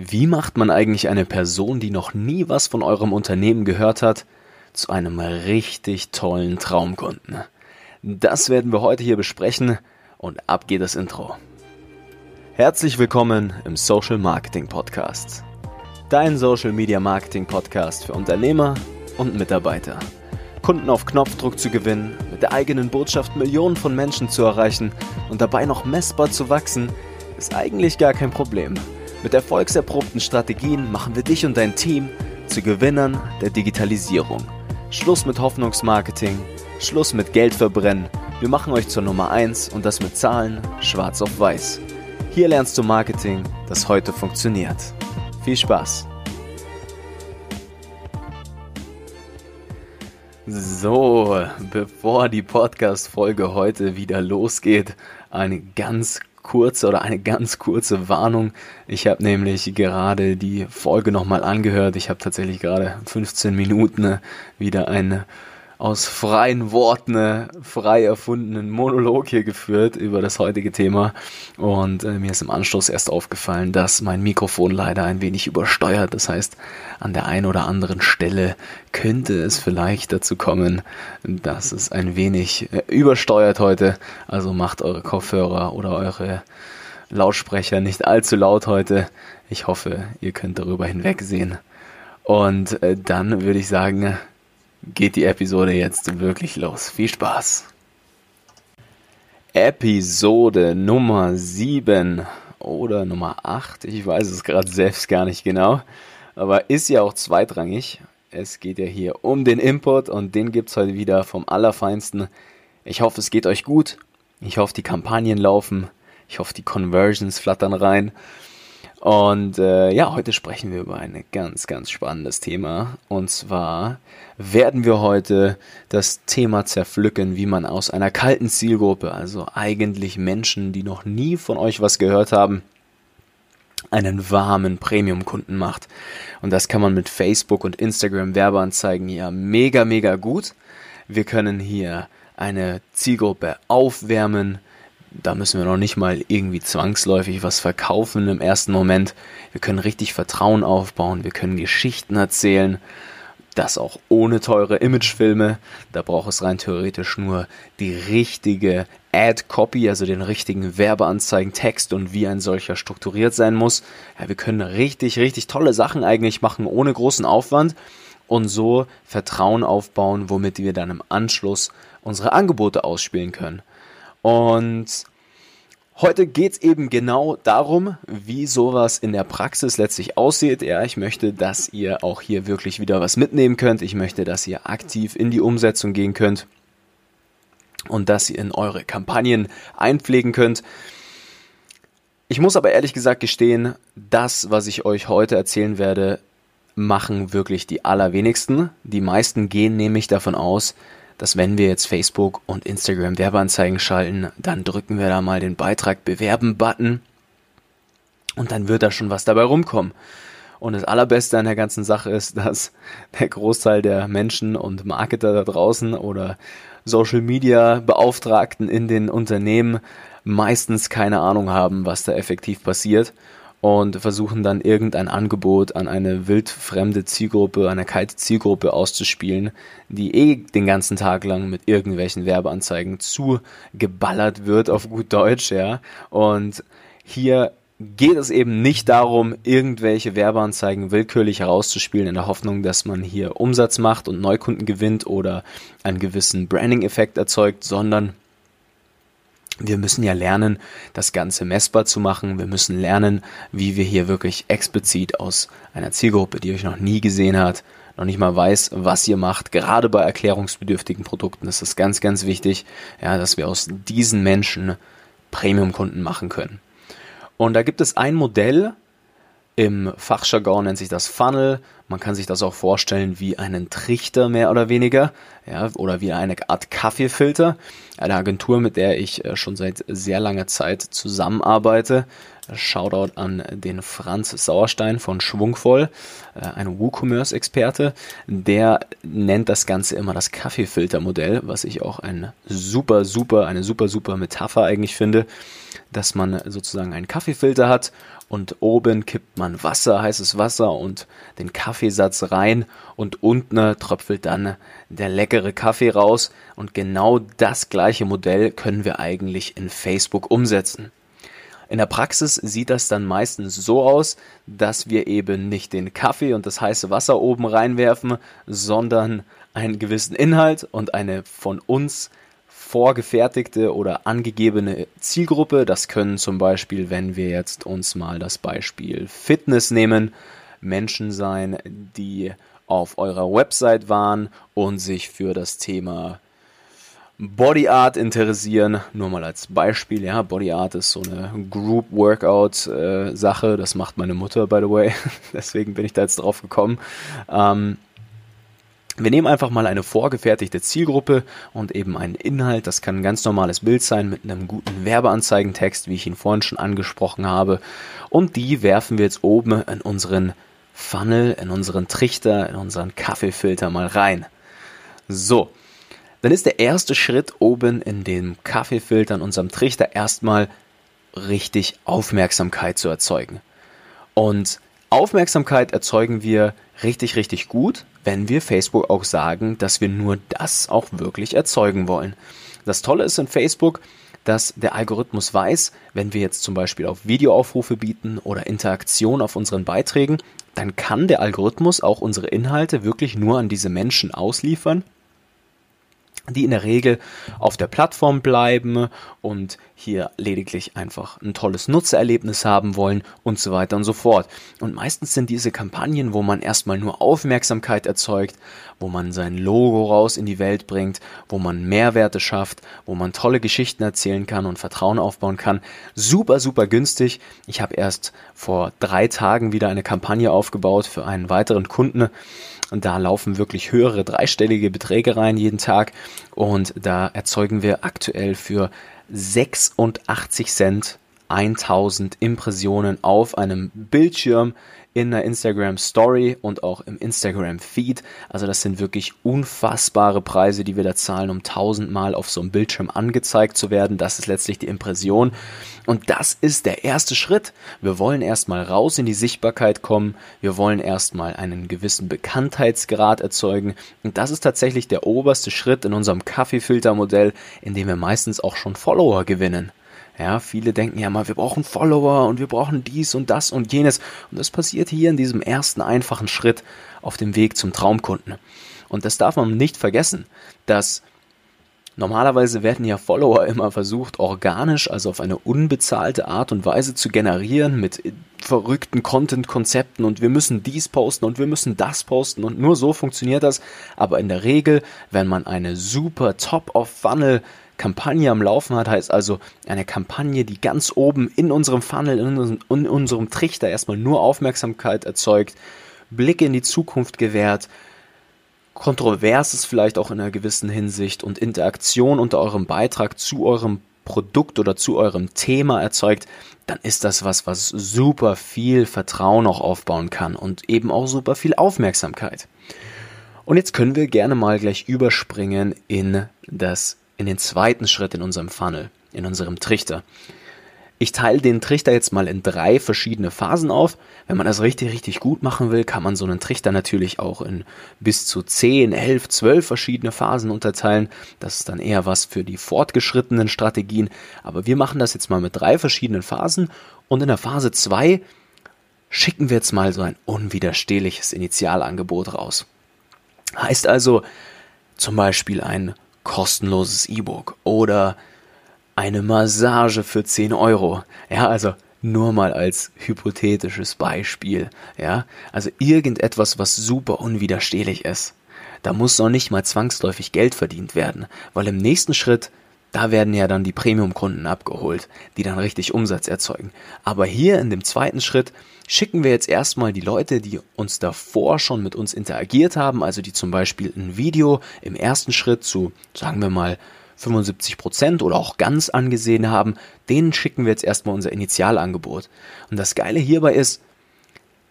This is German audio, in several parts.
Wie macht man eigentlich eine Person, die noch nie was von eurem Unternehmen gehört hat, zu einem richtig tollen Traumkunden? Das werden wir heute hier besprechen und ab geht das Intro. Herzlich willkommen im Social Marketing Podcast. Dein Social Media Marketing Podcast für Unternehmer und Mitarbeiter. Kunden auf Knopfdruck zu gewinnen, mit der eigenen Botschaft Millionen von Menschen zu erreichen und dabei noch messbar zu wachsen, ist eigentlich gar kein Problem. Mit erfolgserprobten Strategien machen wir dich und dein Team zu Gewinnern der Digitalisierung. Schluss mit Hoffnungsmarketing, Schluss mit Geld verbrennen. Wir machen euch zur Nummer 1 und das mit Zahlen schwarz auf weiß. Hier lernst du Marketing, das heute funktioniert. Viel Spaß! So, bevor die Podcast-Folge heute wieder losgeht, eine ganz kurze oder eine ganz kurze Warnung. Ich habe nämlich gerade die Folge nochmal angehört. Ich habe tatsächlich gerade 15 Minuten wieder eine aus freien Worten äh, frei erfundenen Monolog hier geführt über das heutige Thema und äh, mir ist im Anschluss erst aufgefallen, dass mein Mikrofon leider ein wenig übersteuert. Das heißt, an der einen oder anderen Stelle könnte es vielleicht dazu kommen, dass es ein wenig äh, übersteuert heute. Also macht eure Kopfhörer oder eure Lautsprecher nicht allzu laut heute. Ich hoffe, ihr könnt darüber hinwegsehen. Und äh, dann würde ich sagen, geht die Episode jetzt wirklich los. Viel Spaß! Episode Nummer 7 oder Nummer 8, ich weiß es gerade selbst gar nicht genau, aber ist ja auch zweitrangig. Es geht ja hier um den Import und den gibt es heute wieder vom Allerfeinsten. Ich hoffe, es geht euch gut. Ich hoffe, die Kampagnen laufen. Ich hoffe, die Conversions flattern rein. Und äh, ja, heute sprechen wir über ein ganz, ganz spannendes Thema. Und zwar werden wir heute das Thema zerpflücken, wie man aus einer kalten Zielgruppe, also eigentlich Menschen, die noch nie von euch was gehört haben, einen warmen Premium-Kunden macht. Und das kann man mit Facebook und Instagram Werbeanzeigen ja mega, mega gut. Wir können hier eine Zielgruppe aufwärmen, da müssen wir noch nicht mal irgendwie zwangsläufig was verkaufen im ersten Moment. Wir können richtig Vertrauen aufbauen, wir können Geschichten erzählen. Das auch ohne teure Imagefilme. Da braucht es rein theoretisch nur die richtige Ad-Copy, also den richtigen Werbeanzeigen-Text und wie ein solcher strukturiert sein muss. Ja, wir können richtig, richtig tolle Sachen eigentlich machen, ohne großen Aufwand und so Vertrauen aufbauen, womit wir dann im Anschluss unsere Angebote ausspielen können. Und heute geht es eben genau darum, wie sowas in der Praxis letztlich aussieht. Ja, ich möchte, dass ihr auch hier wirklich wieder was mitnehmen könnt. Ich möchte, dass ihr aktiv in die Umsetzung gehen könnt und dass ihr in eure Kampagnen einpflegen könnt. Ich muss aber ehrlich gesagt gestehen, das, was ich euch heute erzählen werde, machen wirklich die allerwenigsten. Die meisten gehen nämlich davon aus, dass wenn wir jetzt Facebook und Instagram Werbeanzeigen schalten, dann drücken wir da mal den Beitrag bewerben-Button und dann wird da schon was dabei rumkommen. Und das Allerbeste an der ganzen Sache ist, dass der Großteil der Menschen und Marketer da draußen oder Social Media Beauftragten in den Unternehmen meistens keine Ahnung haben, was da effektiv passiert und versuchen dann irgendein Angebot an eine wildfremde Zielgruppe, eine kalte Zielgruppe auszuspielen, die eh den ganzen Tag lang mit irgendwelchen Werbeanzeigen zugeballert wird, auf gut Deutsch, ja. Und hier geht es eben nicht darum, irgendwelche Werbeanzeigen willkürlich herauszuspielen in der Hoffnung, dass man hier Umsatz macht und Neukunden gewinnt oder einen gewissen Branding-Effekt erzeugt, sondern wir müssen ja lernen, das Ganze messbar zu machen. Wir müssen lernen, wie wir hier wirklich explizit aus einer Zielgruppe, die euch noch nie gesehen hat, noch nicht mal weiß, was ihr macht. Gerade bei erklärungsbedürftigen Produkten ist es ganz, ganz wichtig, ja, dass wir aus diesen Menschen Premium-Kunden machen können. Und da gibt es ein Modell, im Fachjargon nennt sich das Funnel. Man kann sich das auch vorstellen wie einen Trichter mehr oder weniger, ja, oder wie eine Art Kaffeefilter. Eine Agentur, mit der ich äh, schon seit sehr langer Zeit zusammenarbeite, Shoutout an den Franz Sauerstein von Schwungvoll, äh, ein WooCommerce-Experte. Der nennt das Ganze immer das Kaffeefiltermodell, was ich auch ein super, super, eine super, super Metapher eigentlich finde, dass man sozusagen einen Kaffeefilter hat und oben kippt man Wasser, heißes Wasser und den Kaffeesatz rein und unten tröpfelt dann der leckere Kaffee raus und genau das gleiche Modell können wir eigentlich in Facebook umsetzen. In der Praxis sieht das dann meistens so aus, dass wir eben nicht den Kaffee und das heiße Wasser oben reinwerfen, sondern einen gewissen Inhalt und eine von uns vorgefertigte oder angegebene Zielgruppe. Das können zum Beispiel, wenn wir jetzt uns mal das Beispiel Fitness nehmen, Menschen sein, die auf eurer Website waren und sich für das Thema Body Art interessieren. Nur mal als Beispiel, ja, Body Art ist so eine Group Workout äh, Sache. Das macht meine Mutter, by the way. Deswegen bin ich da jetzt drauf gekommen. Ähm, wir nehmen einfach mal eine vorgefertigte Zielgruppe und eben einen Inhalt. Das kann ein ganz normales Bild sein mit einem guten Werbeanzeigentext, wie ich ihn vorhin schon angesprochen habe. Und die werfen wir jetzt oben in unseren Funnel, in unseren Trichter, in unseren Kaffeefilter mal rein. So, dann ist der erste Schritt oben in dem Kaffeefilter, in unserem Trichter, erstmal richtig Aufmerksamkeit zu erzeugen. Und Aufmerksamkeit erzeugen wir richtig, richtig gut, wenn wir Facebook auch sagen, dass wir nur das auch wirklich erzeugen wollen. Das Tolle ist in Facebook, dass der Algorithmus weiß, wenn wir jetzt zum Beispiel auf Videoaufrufe bieten oder Interaktion auf unseren Beiträgen, dann kann der Algorithmus auch unsere Inhalte wirklich nur an diese Menschen ausliefern, die in der Regel auf der Plattform bleiben und hier lediglich einfach ein tolles Nutzererlebnis haben wollen und so weiter und so fort. Und meistens sind diese Kampagnen, wo man erstmal nur Aufmerksamkeit erzeugt, wo man sein Logo raus in die Welt bringt, wo man Mehrwerte schafft, wo man tolle Geschichten erzählen kann und Vertrauen aufbauen kann, super, super günstig. Ich habe erst vor drei Tagen wieder eine Kampagne aufgebaut für einen weiteren Kunden und da laufen wirklich höhere dreistellige Beträge rein jeden Tag. Und da erzeugen wir aktuell für 86 Cent 1000 Impressionen auf einem Bildschirm in der Instagram Story und auch im Instagram Feed. Also das sind wirklich unfassbare Preise, die wir da zahlen, um tausendmal auf so einem Bildschirm angezeigt zu werden. Das ist letztlich die Impression. Und das ist der erste Schritt. Wir wollen erstmal raus in die Sichtbarkeit kommen. Wir wollen erstmal einen gewissen Bekanntheitsgrad erzeugen. Und das ist tatsächlich der oberste Schritt in unserem Kaffeefiltermodell, in dem wir meistens auch schon Follower gewinnen. Ja, viele denken ja mal, wir brauchen Follower und wir brauchen dies und das und jenes. Und das passiert hier in diesem ersten einfachen Schritt auf dem Weg zum Traumkunden. Und das darf man nicht vergessen, dass Normalerweise werden ja Follower immer versucht, organisch, also auf eine unbezahlte Art und Weise zu generieren mit verrückten Content-Konzepten und wir müssen dies posten und wir müssen das posten und nur so funktioniert das. Aber in der Regel, wenn man eine super Top-of-Funnel Kampagne am Laufen hat, heißt also eine Kampagne, die ganz oben in unserem Funnel, in unserem, in unserem Trichter erstmal nur Aufmerksamkeit erzeugt, Blicke in die Zukunft gewährt, Kontroverses vielleicht auch in einer gewissen Hinsicht und Interaktion unter eurem Beitrag zu eurem Produkt oder zu eurem Thema erzeugt, dann ist das was, was super viel Vertrauen auch aufbauen kann und eben auch super viel Aufmerksamkeit. Und jetzt können wir gerne mal gleich überspringen in das in den zweiten Schritt in unserem Funnel, in unserem Trichter. Ich teile den Trichter jetzt mal in drei verschiedene Phasen auf. Wenn man das richtig, richtig gut machen will, kann man so einen Trichter natürlich auch in bis zu 10, 11, 12 verschiedene Phasen unterteilen. Das ist dann eher was für die fortgeschrittenen Strategien. Aber wir machen das jetzt mal mit drei verschiedenen Phasen. Und in der Phase 2 schicken wir jetzt mal so ein unwiderstehliches Initialangebot raus. Heißt also zum Beispiel ein kostenloses E-Book oder eine Massage für 10 Euro. Ja, also nur mal als hypothetisches Beispiel. Ja, also irgendetwas, was super unwiderstehlich ist. Da muss noch nicht mal zwangsläufig Geld verdient werden, weil im nächsten Schritt da werden ja dann die Premium-Kunden abgeholt, die dann richtig Umsatz erzeugen. Aber hier in dem zweiten Schritt schicken wir jetzt erstmal die Leute, die uns davor schon mit uns interagiert haben, also die zum Beispiel ein Video im ersten Schritt zu, sagen wir mal, 75 Prozent oder auch ganz angesehen haben, denen schicken wir jetzt erstmal unser Initialangebot. Und das Geile hierbei ist,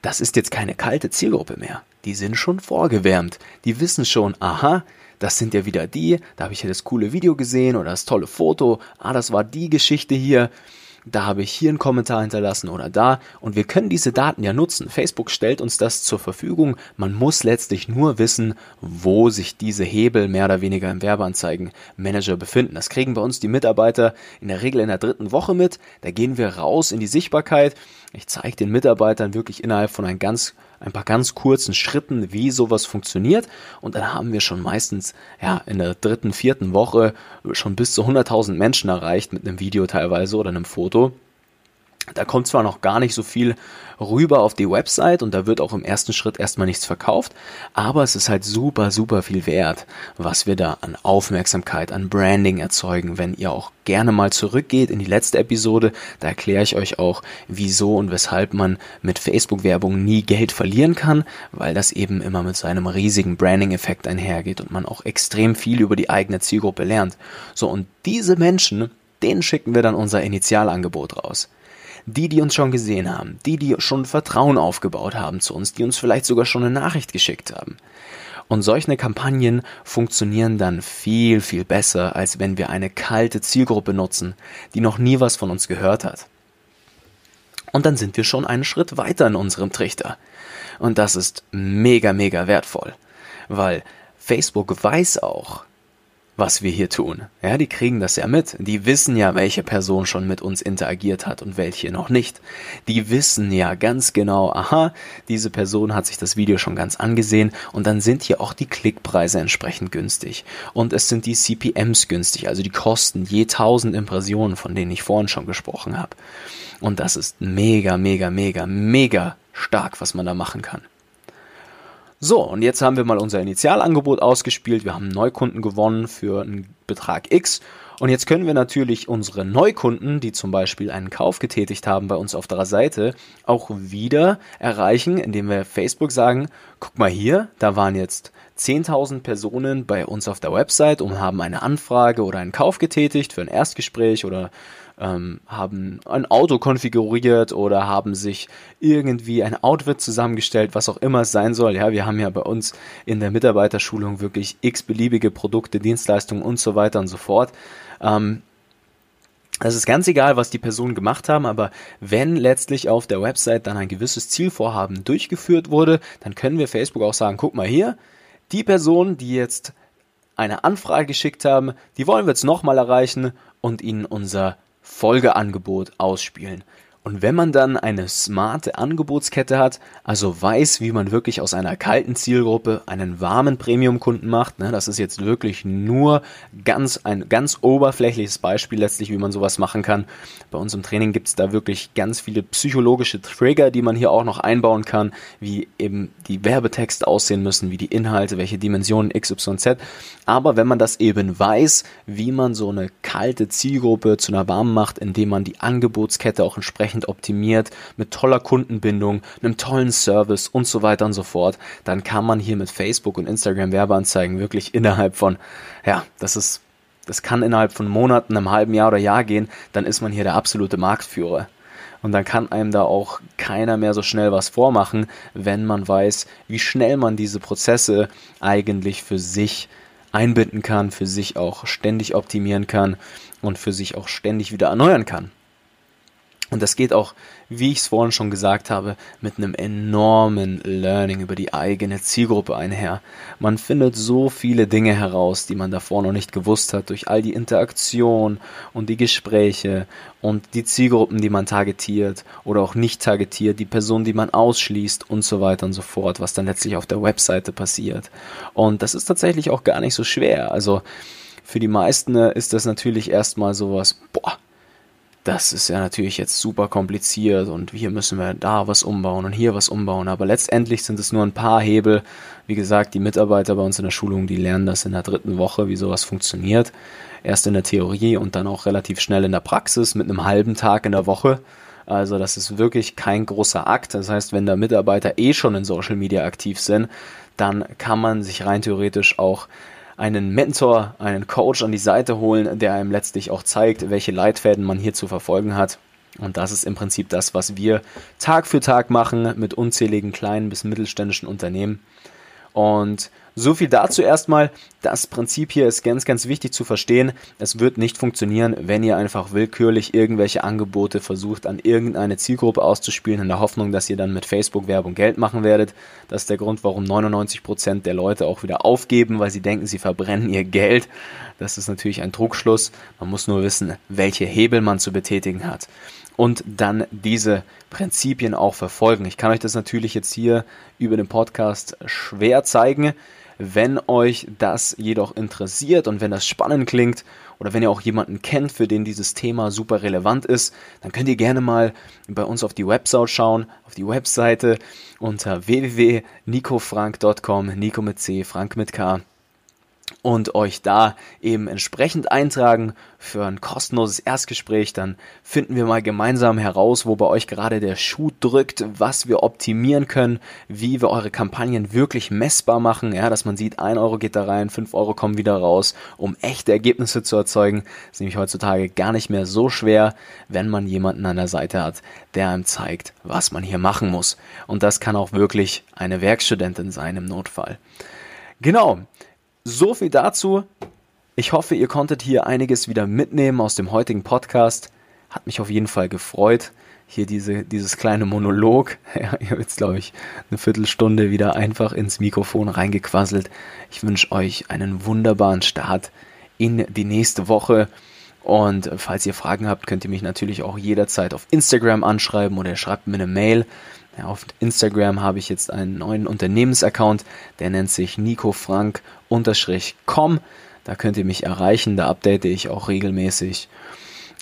das ist jetzt keine kalte Zielgruppe mehr. Die sind schon vorgewärmt. Die wissen schon, aha, das sind ja wieder die, da habe ich ja das coole Video gesehen oder das tolle Foto, ah, das war die Geschichte hier da habe ich hier einen Kommentar hinterlassen oder da und wir können diese Daten ja nutzen. Facebook stellt uns das zur Verfügung. Man muss letztlich nur wissen, wo sich diese Hebel mehr oder weniger im Werbeanzeigenmanager befinden. Das kriegen bei uns die Mitarbeiter in der Regel in der dritten Woche mit. Da gehen wir raus in die Sichtbarkeit. Ich zeige den Mitarbeitern wirklich innerhalb von ein ganz ein paar ganz kurzen Schritten, wie sowas funktioniert. Und dann haben wir schon meistens ja, in der dritten, vierten Woche schon bis zu 100.000 Menschen erreicht mit einem Video teilweise oder einem Foto. Da kommt zwar noch gar nicht so viel rüber auf die Website und da wird auch im ersten Schritt erstmal nichts verkauft, aber es ist halt super, super viel wert, was wir da an Aufmerksamkeit, an Branding erzeugen. Wenn ihr auch gerne mal zurückgeht in die letzte Episode, da erkläre ich euch auch, wieso und weshalb man mit Facebook-Werbung nie Geld verlieren kann, weil das eben immer mit seinem riesigen Branding-Effekt einhergeht und man auch extrem viel über die eigene Zielgruppe lernt. So, und diese Menschen, denen schicken wir dann unser Initialangebot raus. Die, die uns schon gesehen haben, die, die schon Vertrauen aufgebaut haben zu uns, die uns vielleicht sogar schon eine Nachricht geschickt haben. Und solche Kampagnen funktionieren dann viel, viel besser, als wenn wir eine kalte Zielgruppe nutzen, die noch nie was von uns gehört hat. Und dann sind wir schon einen Schritt weiter in unserem Trichter. Und das ist mega, mega wertvoll, weil Facebook weiß auch, was wir hier tun. Ja, die kriegen das ja mit. Die wissen ja, welche Person schon mit uns interagiert hat und welche noch nicht. Die wissen ja ganz genau, aha, diese Person hat sich das Video schon ganz angesehen und dann sind hier auch die Klickpreise entsprechend günstig. Und es sind die CPMs günstig, also die Kosten je 1000 Impressionen, von denen ich vorhin schon gesprochen habe. Und das ist mega, mega, mega, mega stark, was man da machen kann. So, und jetzt haben wir mal unser Initialangebot ausgespielt. Wir haben Neukunden gewonnen für einen Betrag X. Und jetzt können wir natürlich unsere Neukunden, die zum Beispiel einen Kauf getätigt haben bei uns auf der Seite, auch wieder erreichen, indem wir Facebook sagen, guck mal hier, da waren jetzt 10.000 Personen bei uns auf der Website und haben eine Anfrage oder einen Kauf getätigt für ein Erstgespräch oder ähm, haben ein Auto konfiguriert oder haben sich irgendwie ein Outfit zusammengestellt, was auch immer es sein soll. Ja, wir haben ja bei uns in der Mitarbeiterschulung wirklich x beliebige Produkte, Dienstleistungen und so weiter und so fort. Ähm, es ist ganz egal, was die Personen gemacht haben, aber wenn letztlich auf der Website dann ein gewisses Zielvorhaben durchgeführt wurde, dann können wir Facebook auch sagen, guck mal hier, die Personen, die jetzt eine Anfrage geschickt haben, die wollen wir jetzt nochmal erreichen und ihnen unser Folgeangebot ausspielen. Und wenn man dann eine smarte Angebotskette hat, also weiß, wie man wirklich aus einer kalten Zielgruppe einen warmen Premium-Kunden macht, ne, das ist jetzt wirklich nur ganz ein ganz oberflächliches Beispiel letztlich, wie man sowas machen kann. Bei uns im Training gibt es da wirklich ganz viele psychologische Trigger, die man hier auch noch einbauen kann, wie eben die Werbetexte aussehen müssen, wie die Inhalte, welche Dimensionen XYZ. Aber wenn man das eben weiß, wie man so eine kalte Zielgruppe zu einer warmen macht, indem man die Angebotskette auch entsprechend entsprechend optimiert, mit toller Kundenbindung, einem tollen Service und so weiter und so fort, dann kann man hier mit Facebook und Instagram Werbeanzeigen wirklich innerhalb von, ja, das ist, das kann innerhalb von Monaten, einem halben Jahr oder Jahr gehen, dann ist man hier der absolute Marktführer. Und dann kann einem da auch keiner mehr so schnell was vormachen, wenn man weiß, wie schnell man diese Prozesse eigentlich für sich einbinden kann, für sich auch ständig optimieren kann und für sich auch ständig wieder erneuern kann. Und das geht auch, wie ich es vorhin schon gesagt habe, mit einem enormen Learning über die eigene Zielgruppe einher. Man findet so viele Dinge heraus, die man davor noch nicht gewusst hat, durch all die Interaktion und die Gespräche und die Zielgruppen, die man targetiert oder auch nicht targetiert, die Personen, die man ausschließt und so weiter und so fort, was dann letztlich auf der Webseite passiert. Und das ist tatsächlich auch gar nicht so schwer. Also für die meisten ist das natürlich erstmal sowas, boah, das ist ja natürlich jetzt super kompliziert und hier müssen wir da was umbauen und hier was umbauen. Aber letztendlich sind es nur ein paar Hebel. Wie gesagt, die Mitarbeiter bei uns in der Schulung, die lernen das in der dritten Woche, wie sowas funktioniert. Erst in der Theorie und dann auch relativ schnell in der Praxis mit einem halben Tag in der Woche. Also das ist wirklich kein großer Akt. Das heißt, wenn da Mitarbeiter eh schon in Social Media aktiv sind, dann kann man sich rein theoretisch auch einen Mentor, einen Coach an die Seite holen, der einem letztlich auch zeigt, welche Leitfäden man hier zu verfolgen hat. Und das ist im Prinzip das, was wir Tag für Tag machen mit unzähligen kleinen bis mittelständischen Unternehmen. Und so viel dazu erstmal. Das Prinzip hier ist ganz, ganz wichtig zu verstehen. Es wird nicht funktionieren, wenn ihr einfach willkürlich irgendwelche Angebote versucht, an irgendeine Zielgruppe auszuspielen, in der Hoffnung, dass ihr dann mit Facebook-Werbung Geld machen werdet. Das ist der Grund, warum 99% der Leute auch wieder aufgeben, weil sie denken, sie verbrennen ihr Geld. Das ist natürlich ein Trugschluss. Man muss nur wissen, welche Hebel man zu betätigen hat und dann diese Prinzipien auch verfolgen. Ich kann euch das natürlich jetzt hier über den Podcast schwer zeigen. Wenn euch das jedoch interessiert und wenn das spannend klingt oder wenn ihr auch jemanden kennt, für den dieses Thema super relevant ist, dann könnt ihr gerne mal bei uns auf die Website schauen, auf die Webseite unter www.nicofrank.com, Nico mit C, Frank mit K und euch da eben entsprechend eintragen für ein kostenloses Erstgespräch. Dann finden wir mal gemeinsam heraus, wo bei euch gerade der Schuh drückt, was wir optimieren können, wie wir eure Kampagnen wirklich messbar machen, ja, dass man sieht, ein Euro geht da rein, fünf Euro kommen wieder raus, um echte Ergebnisse zu erzeugen. Das ist nämlich heutzutage gar nicht mehr so schwer, wenn man jemanden an der Seite hat, der einem zeigt, was man hier machen muss. Und das kann auch wirklich eine Werkstudentin sein im Notfall. Genau. So viel dazu. Ich hoffe, ihr konntet hier einiges wieder mitnehmen aus dem heutigen Podcast. Hat mich auf jeden Fall gefreut. Hier diese, dieses kleine Monolog. Ja, ihr habt jetzt, glaube ich, eine Viertelstunde wieder einfach ins Mikrofon reingequasselt. Ich wünsche euch einen wunderbaren Start in die nächste Woche. Und falls ihr Fragen habt, könnt ihr mich natürlich auch jederzeit auf Instagram anschreiben oder schreibt mir eine Mail. Ja, auf Instagram habe ich jetzt einen neuen Unternehmensaccount, der nennt sich nicofrank-com. Da könnt ihr mich erreichen, da update ich auch regelmäßig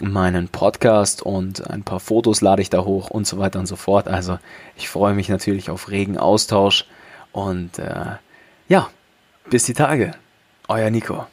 meinen Podcast und ein paar Fotos lade ich da hoch und so weiter und so fort. Also ich freue mich natürlich auf regen Austausch und äh, ja, bis die Tage. Euer Nico.